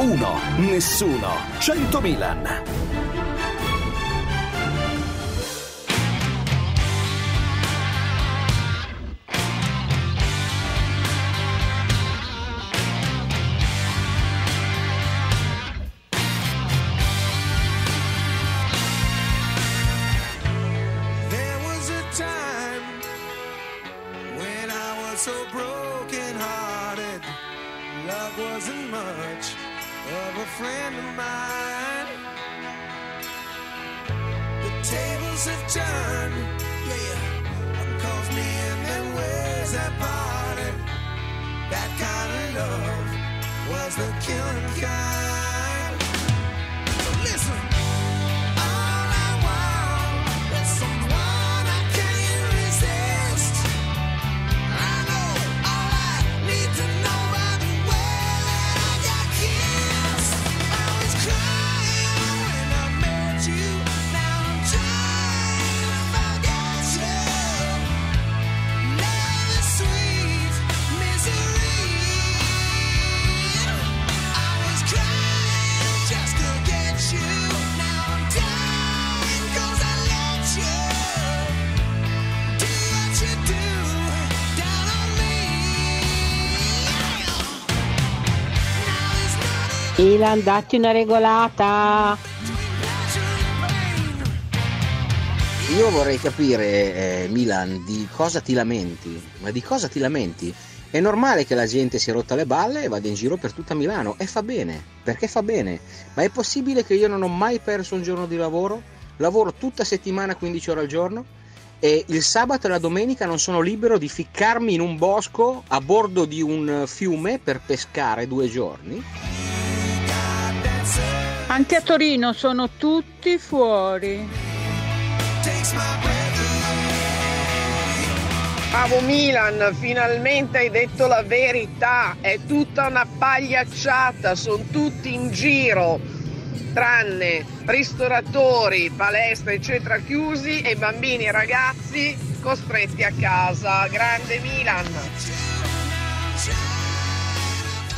1. Nessuno. 100 Milan. So broken hearted. Love wasn't much of a friend of mine. The tables have turned, yeah. One calls me and then ways have parted. That kind of love was the killing kind. Nothing Ilan, datti una regolata. Io vorrei capire, eh, Milan, di cosa ti lamenti? Ma di cosa ti lamenti? È normale che la gente si è rotta le balle e vada in giro per tutta Milano e fa bene, perché fa bene. Ma è possibile che io non ho mai perso un giorno di lavoro? Lavoro tutta settimana 15 ore al giorno e il sabato e la domenica non sono libero di ficcarmi in un bosco a bordo di un fiume per pescare due giorni? Anche a Torino sono tutti fuori. Bravo Milan, finalmente hai detto la verità, è tutta una pagliacciata, sono tutti in giro, tranne ristoratori, palestre eccetera chiusi e bambini e ragazzi costretti a casa. Grande Milan!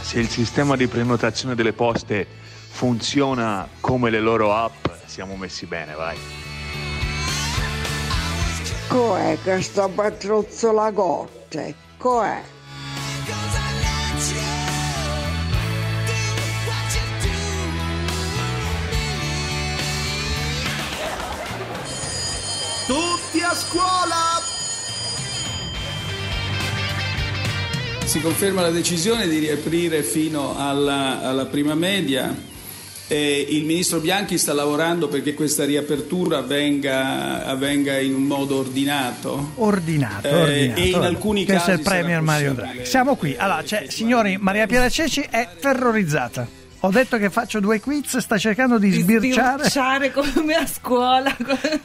Se il sistema di prenotazione delle poste funziona come le loro app, siamo messi bene, vai. Co'è che sta patruzzo la gotte? Co'è? Tutti a scuola! Si conferma la decisione di riaprire fino alla, alla prima media. E il ministro Bianchi sta lavorando perché questa riapertura avvenga, avvenga in un modo ordinato. Ordinato, Eh, ordinato. e in alcuni Questo casi è il Premier Mario. Draghi. Siamo qui. Allora, c'è, signori, Maria Piera Ceci è terrorizzata. Ho detto che faccio due quiz, sta cercando di sbirciare. Sbirciare come a scuola.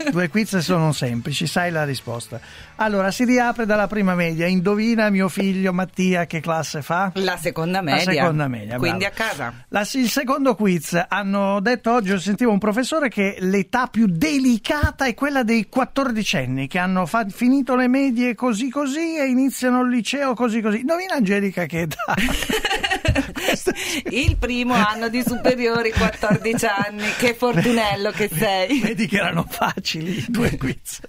Due quiz sono semplici, sai la risposta. Allora, si riapre dalla prima media. Indovina mio figlio Mattia che classe fa? La seconda La media. seconda media, Quindi bravo. a casa. La- il secondo quiz hanno detto oggi, sentivo un professore che l'età più delicata è quella dei 14 anni che hanno fa- finito le medie così così e iniziano il liceo così così. Indovina Angelica che età? Il primo anno di superiori, 14 anni. Che fortunello che sei. Vedi che erano facili i due quiz.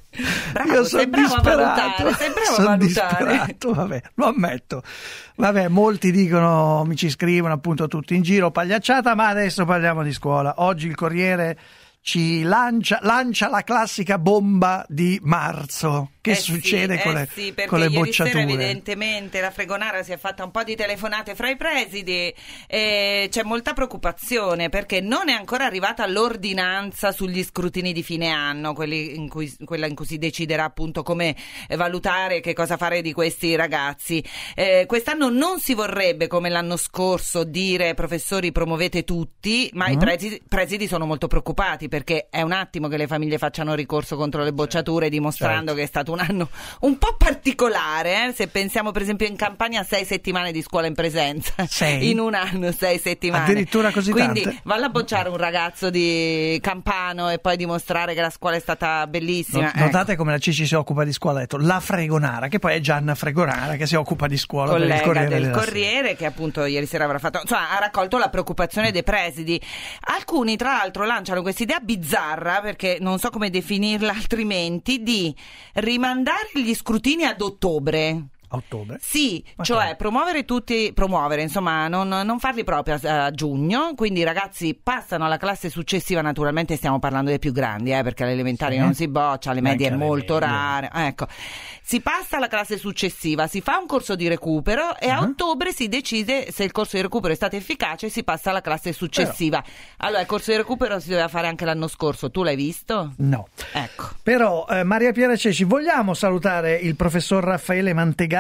Bravo, Io sono sei bravo a disperato. valutare, sei bravo a valutare. vabbè, lo ammetto. Vabbè, molti dicono, mi ci scrivono appunto tutti in giro, pagliacciata, ma adesso parliamo di scuola. Oggi il Corriere ci lancia, lancia la classica bomba di marzo. Che Eh succede sì, con, eh le, sì, perché con le ieri bocciature? Sera, evidentemente la Fregonara si è fatta un po' di telefonate fra i presidi e c'è molta preoccupazione perché non è ancora arrivata l'ordinanza sugli scrutini di fine anno, quelli in cui, quella in cui si deciderà appunto come eh, valutare che cosa fare di questi ragazzi. Eh, quest'anno non si vorrebbe, come l'anno scorso, dire professori promuovete tutti, ma i Mm. presidi, presidi sono molto preoccupati perché è un attimo che le famiglie facciano ricorso contro le bocciature dimostrando certo. che è stato un un anno un po' particolare, eh, se pensiamo per esempio in campagna a sei settimane di scuola in presenza. Sei? In un anno sei settimane. Addirittura così Quindi tante? valla a bocciare un ragazzo di Campano e poi dimostrare che la scuola è stata bellissima. Not- Ecco. Notate come la Cici si occupa di scuola, ha detto la Fregonara, che poi è Gianna Fregonara che si occupa di scuola per il collega Corriere del della Sera. Corriere che appunto ieri sera avrà fatto insomma ha raccolto la preoccupazione dei presidi alcuni tra l'altro lanciano questa idea bizzarra perché non so come definirla altrimenti di rimandare gli scrutini ad ottobre A ottobre. sì, Ma cioè come? promuovere tutti, promuovere, insomma, non, non farli proprio a, a giugno, quindi i ragazzi passano alla classe successiva, naturalmente stiamo parlando dei più grandi, eh, perché alle elementari Sì. non si boccia, alle medie è molto rare, ecco. Si passa alla classe successiva, si fa un corso di recupero e a Ah. ottobre si decide se il corso di recupero è stato efficace e si passa alla classe successiva. Allora, il corso di recupero si doveva fare anche l'anno scorso, tu l'hai visto? No. Ecco. Però, eh, Maria Piera Ceci, vogliamo salutare il professor Raffaele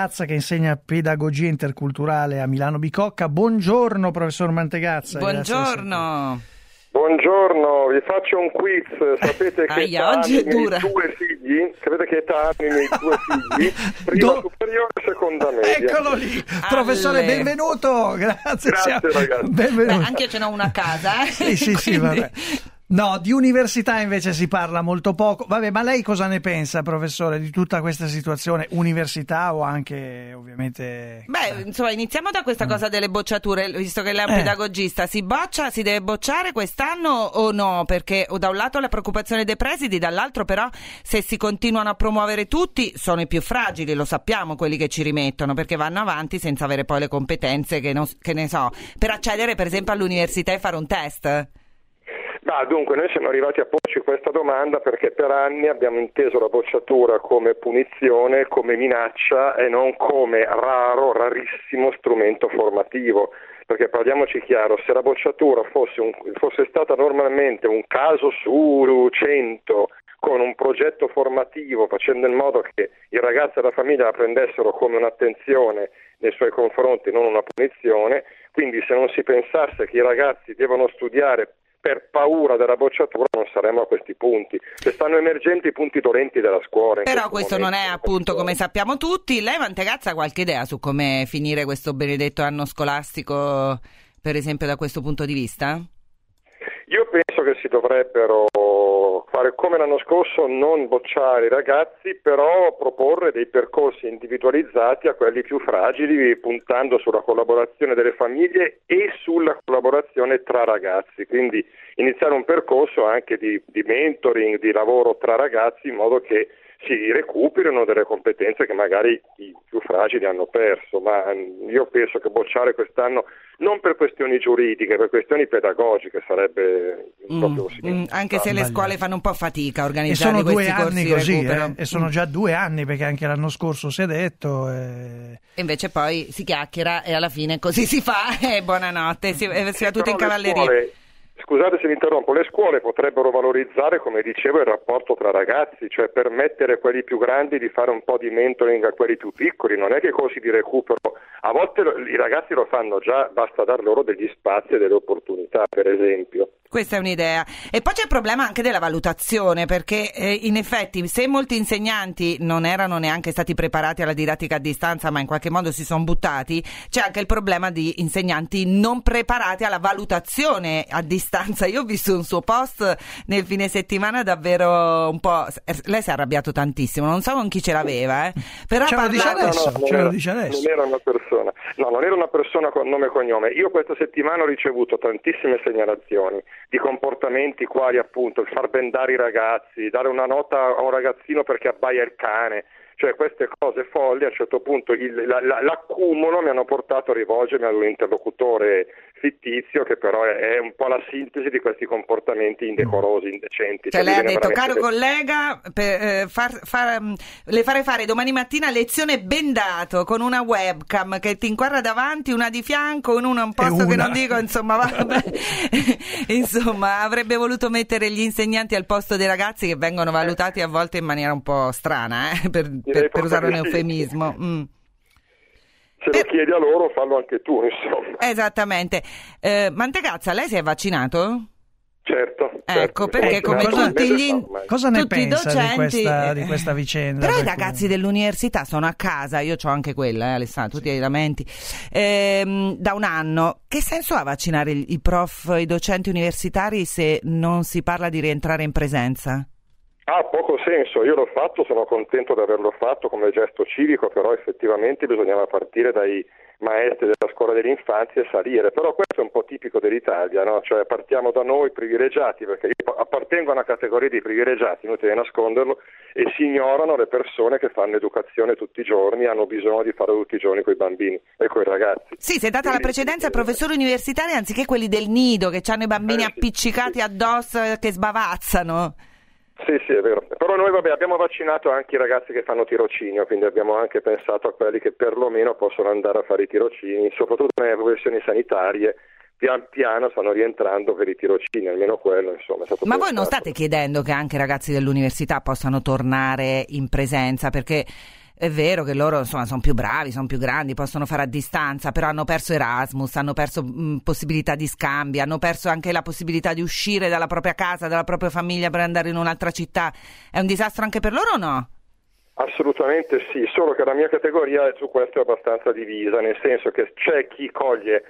Mantegazza che insegna pedagogia interculturale a Milano Bicocca. Buongiorno, professor Mantegazza. Buongiorno. Buongiorno, vi faccio un quiz. Sapete che Aia, età oggi è hanno i miei dura. due figli? Sapete che età hanno i miei due figli? Prima Do- superiore e seconda media. Eccolo lì, professore, Alle. benvenuto. Grazie, Grazie, siamo- ragazzi. Benvenuto. Beh, anche ce n'ho una a casa, eh? Sì, sì, sì, Quindi- vabbè. No, di università invece si parla molto poco. Vabbè, ma lei cosa ne pensa, professore, di tutta questa situazione? Università o anche, ovviamente... Beh, insomma, iniziamo da questa cosa delle bocciature, visto che lei è un Eh. pedagogista. Si boccia, si deve bocciare quest'anno o no? Perché da un lato la preoccupazione dei presidi, dall'altro però se si continuano a promuovere tutti sono i più fragili, lo sappiamo, quelli che ci rimettono, perché vanno avanti senza avere poi le competenze che, non- che ne so, per accedere per esempio all'università e fare un test. Ma dunque, noi siamo arrivati a porci questa domanda perché per anni abbiamo inteso la bocciatura come punizione, come minaccia e non come raro, rarissimo strumento formativo. Perché parliamoci chiaro, se la bocciatura fosse, un- fosse stata normalmente un caso su 100 con un progetto formativo facendo in modo che i ragazzi e la famiglia la prendessero come un'attenzione nei suoi confronti, non una punizione, quindi se non si pensasse che i ragazzi devono studiare per paura della bocciatura non saremmo a questi punti. Se stanno emergendo i punti dolenti della scuola. Però questo questo non è appunto come sappiamo tutti. Lei Mantegazza ha qualche idea su come finire questo benedetto anno scolastico, per esempio da questo punto di vista? Io penso che si dovrebbero fare come l'anno scorso, non bocciare i ragazzi, però proporre dei percorsi individualizzati a quelli più fragili, puntando sulla collaborazione delle famiglie e sulla collaborazione tra ragazzi. Quindi iniziare un percorso anche di, di mentoring, di lavoro tra ragazzi, in modo che si recuperino delle competenze che magari i più fragili hanno perso, ma mm, io penso che bocciare quest'anno non per questioni giuridiche, per questioni pedagogiche sarebbe Mm, proprio mm, anche se le scuole fanno un po' fatica a E organizzare sono due questi corsi anni così, eh, e sono già due anni perché anche l'anno scorso si è detto. eh, E invece poi si chiacchiera e alla fine così si fa e buonanotte, si, eh, si va tutto in cavalleria. Scusate se vi interrompo, le scuole potrebbero valorizzare, come dicevo, il rapporto tra ragazzi, cioè permettere a quelli più grandi di fare un po' di mentoring a quelli più piccoli, non è che i corsi di recupero, a volte i ragazzi lo fanno già, basta dar loro degli spazi e delle opportunità, per esempio. Questa è un'idea. E poi c'è il problema anche della valutazione, perché eh, in effetti se molti insegnanti non erano neanche stati preparati alla didattica a distanza, ma in qualche modo si sono buttati, c'è anche il problema di insegnanti non preparati alla valutazione a distanza. Io ho visto un suo post nel fine settimana davvero un po'... Lei si è arrabbiato tantissimo, non so con chi ce l'aveva, eh. Però Ce lo dice adesso, non ce lo era- dice adesso. Non era una persona, no, non era una persona con nome e cognome. Io questa settimana ho ricevuto tantissime segnalazioni di comportamenti quali appunto il far bendare i ragazzi, dare una nota a un ragazzino perché abbaia il cane. Cioè queste cose folli a un certo punto il- la- la- l'accumulo mi hanno portato a rivolgermi ad un interlocutore fittizio che però è, è un po' la sintesi di questi comportamenti indecorosi, indecenti. Cioè, lei ha detto, veramente- caro collega, per, eh, far- far, mm, le farei fare domani mattina lezione bendato con una webcam che ti inquadra davanti, una di fianco, in una un posto che una. non dico, insomma, vabbè. insomma, avrebbe voluto mettere gli insegnanti al posto dei ragazzi che vengono valutati a volte in maniera un po' strana, eh, per, per- per usare un eufemismo. Mm. Se lo chiedi a loro, fallo anche tu, insomma. Esattamente. Eh, Mantegazza, lei si è vaccinato? Certo. Ecco, perché Ecco, come cosa- tutti gli Cosa ne tutti pensa di docenti questa, eh, di questa vicenda? Però i ragazzi dell'università sono a casa, io ho anche quella, eh, Alessandro, tutti i lamenti, ehm, da un anno. Che senso ha vaccinare i prof, i docenti universitari se non si parla di rientrare in presenza? Ha poco senso, io l'ho fatto, sono contento di averlo fatto come gesto civico, però effettivamente bisognava partire dai maestri della scuola dell'infanzia e salire, però questo è un po' tipico dell'Italia, no? cioè partiamo da noi privilegiati, perché io appartengo a una categoria di privilegiati, inutile nasconderlo, e si ignorano le persone che fanno educazione tutti i giorni, hanno bisogno di fare tutti i giorni con i bambini e con i ragazzi. Sì, si è data la precedenza ai professori universitari anziché quelli del nido che hanno i bambini Eh, appiccicati addosso eh, che sbavazzano. Sì, sì, è vero. Però noi vabbè, abbiamo vaccinato anche i ragazzi che fanno tirocinio, quindi abbiamo anche pensato a quelli che perlomeno possono andare a fare i tirocini, soprattutto nelle professioni sanitarie. Pian piano stanno rientrando per i tirocini, almeno quello, insomma. È stato Ma voi pensato. non state chiedendo che anche i ragazzi dell'università possano tornare in presenza? Perché è vero che loro insomma, sono più bravi, sono più grandi, possono fare a distanza, però hanno perso Erasmus, hanno perso mh, possibilità di scambi, hanno perso anche la possibilità di uscire dalla propria casa, dalla propria famiglia per andare in un'altra città. È un disastro anche per loro o no? Assolutamente sì, solo che la mia categoria su questo è abbastanza divisa, nel senso che c'è chi coglie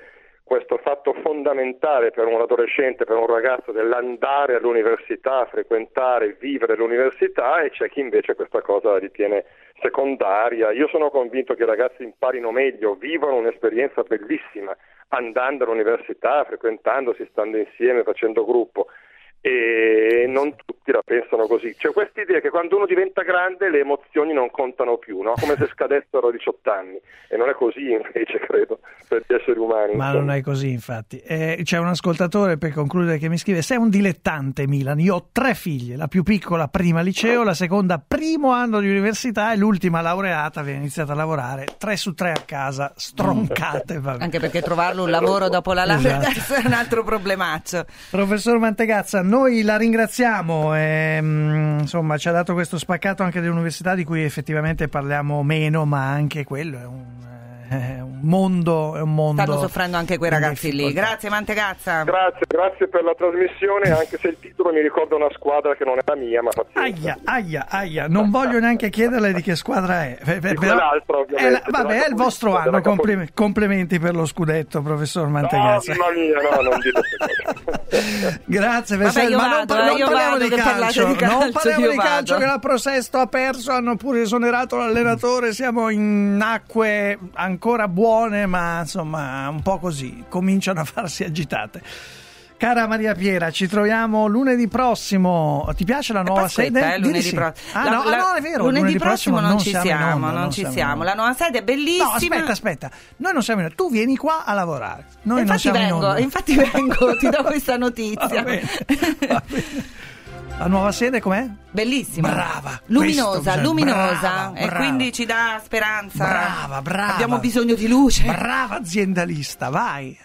questo fatto fondamentale per un adolescente, per un ragazzo dell'andare all'università, frequentare, vivere l'università e c'è chi invece questa cosa la ritiene secondaria. Io sono convinto che i ragazzi imparino meglio, vivono un'esperienza bellissima andando all'università, frequentandosi, stando insieme, facendo gruppo e non tutti la pensano così. C'è questa idea che quando uno diventa grande le emozioni non contano più, no? come se scadessero a 18 anni e non è così invece credo per gli esseri umani. Ma insomma. non è così, infatti. Eh, c'è un ascoltatore per concludere che mi scrive: Sei un dilettante, Milan. Io ho tre figlie, la più piccola prima liceo, la seconda primo anno di università e l'ultima laureata aveva iniziato a lavorare tre su tre a casa, stroncate. vabbè. Anche perché trovarlo un lavoro dopo la laurea Esatto. è un altro problemaccio. Professor Mantegazza, noi la ringraziamo, ehm, insomma ci ha dato questo spaccato anche dell'università di cui effettivamente parliamo meno, ma anche quello è un, è un mondo, è un mondo. Stanno soffrendo anche quei ragazzi lì. Grazie Mantegazza. Grazie, grazie per la trasmissione, anche se il titolo mi ricorda una squadra che non è la mia, ma pazienza. Aia, aia, aia, non voglio neanche chiederle di che squadra è. eh, Di però- quell'altra, è ovviamente, la- vabbè, è il vostro anno, complime- complimenti per lo scudetto, professor No, Mantegazza. mamma mia, no, non dite. Grazie, Vabbè, ma non, vado, par- eh, non io parliamo di calcio, di calcio, non parliamo di calcio vado. che la Prosesto ha perso, hanno pure esonerato l'allenatore, siamo in acque ancora buone, ma insomma un po' così, cominciano a farsi agitate. Cara Maria Piera, ci troviamo lunedì prossimo. Ti piace la nuova Aspetta, sede? eh, lunedì sì. prossimo. Ah, La- no, ah, la- no, è vero. Lunedì, prossimo non ci in siamo, onda, non ci in siamo. onda. La nuova sede è No, bellissima. aspetta, aspetta. Noi non siamo in onda. Tu vieni qua a lavorare. Noi non infatti siamo in vengo, onda. infatti vengo, ti do questa Va notizia. bene, va bene. La nuova sede com'è? Bellissima. Brava. Luminosa, bisogna- luminosa. brava, e brava. quindi ci dà speranza. Brava, brava. Abbiamo bisogno di luce. Brava aziendalista, vai.